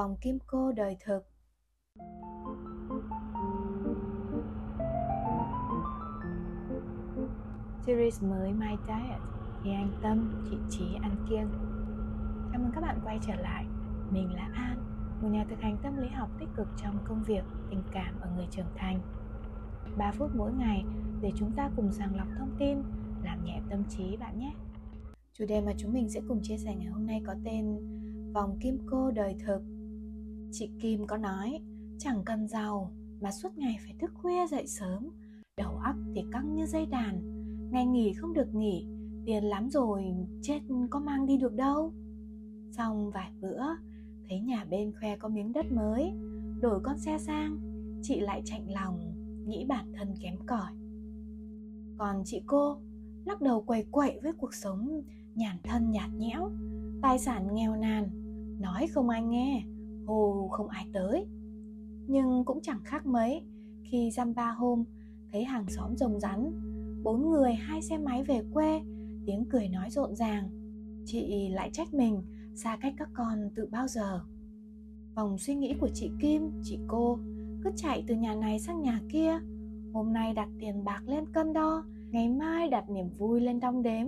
vòng kim cô đời thực. Series mới My Diet thì anh Tâm, chị Trí ăn kiêng Chào mừng các bạn quay trở lại. Mình là An, một nhà thực hành tâm lý học tích cực trong công việc, tình cảm ở người trưởng thành. 3 phút mỗi ngày để chúng ta cùng sàng lọc thông tin, làm nhẹ tâm trí bạn nhé. Chủ đề mà chúng mình sẽ cùng chia sẻ ngày hôm nay có tên Vòng kim cô đời thực. Chị Kim có nói, Chẳng cần giàu, mà suốt ngày phải thức khuya dậy sớm, Đầu óc thì căng như dây đàn. Ngày nghỉ không được nghỉ, Tiền lắm rồi chết có mang đi được đâu. Xong vài bữa, Thấy nhà bên khoe có miếng đất mới, Đổi con xe sang, Chị lại chạnh lòng, Nghĩ bản thân kém cỏi. Còn chị cô, Lắc đầu quầy quậy với cuộc sống Nhàn thân nhạt nhẽo, Tài sản nghèo nàn, Nói không ai nghe Hồ không ai tới. Nhưng cũng chẳng khác mấy Khi dăm ba hôm Thấy hàng xóm rồng rắn Bốn người hai xe máy về quê Tiếng cười nói rộn ràng. Chị lại trách mình xa cách các con từ bao giờ. Vòng suy nghĩ của chị Kim, chị cô Cứ chạy từ nhà này sang nhà kia. Hôm nay đặt tiền bạc lên cân đo Ngày mai đặt niềm vui lên đong đếm.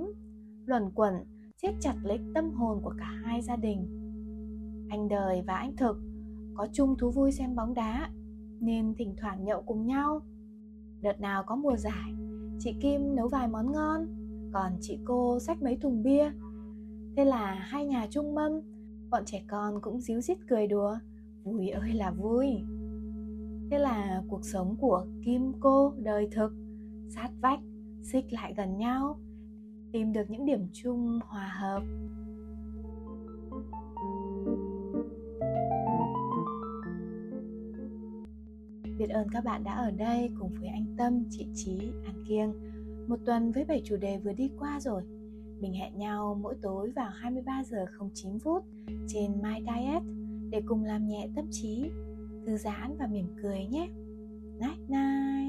Luẩn quẩn siết chặt lấy tâm hồn của cả hai gia đình anh đời và anh thực, có chung thú vui xem bóng đá, nên thỉnh thoảng nhậu cùng nhau. Đợt nào có mùa giải, chị kim nấu vài món ngon, còn chị cô xách mấy thùng bia. Thế là hai nhà chung mâm, bọn trẻ con cũng díu dít cười đùa, vui ơi là vui. Thế là cuộc sống của kim cô đời thực, sát vách, xích lại gần nhau, tìm được những điểm chung hòa hợp. Biết ơn các bạn đã ở đây cùng với anh Tâm, chị Trí, An Kiêng. Một tuần với 7 chủ đề vừa đi qua rồi. Mình hẹn nhau mỗi tối vào 23 giờ 09 phút trên My Diet để cùng làm nhẹ tâm trí, thư giãn và mỉm cười nhé. Night night.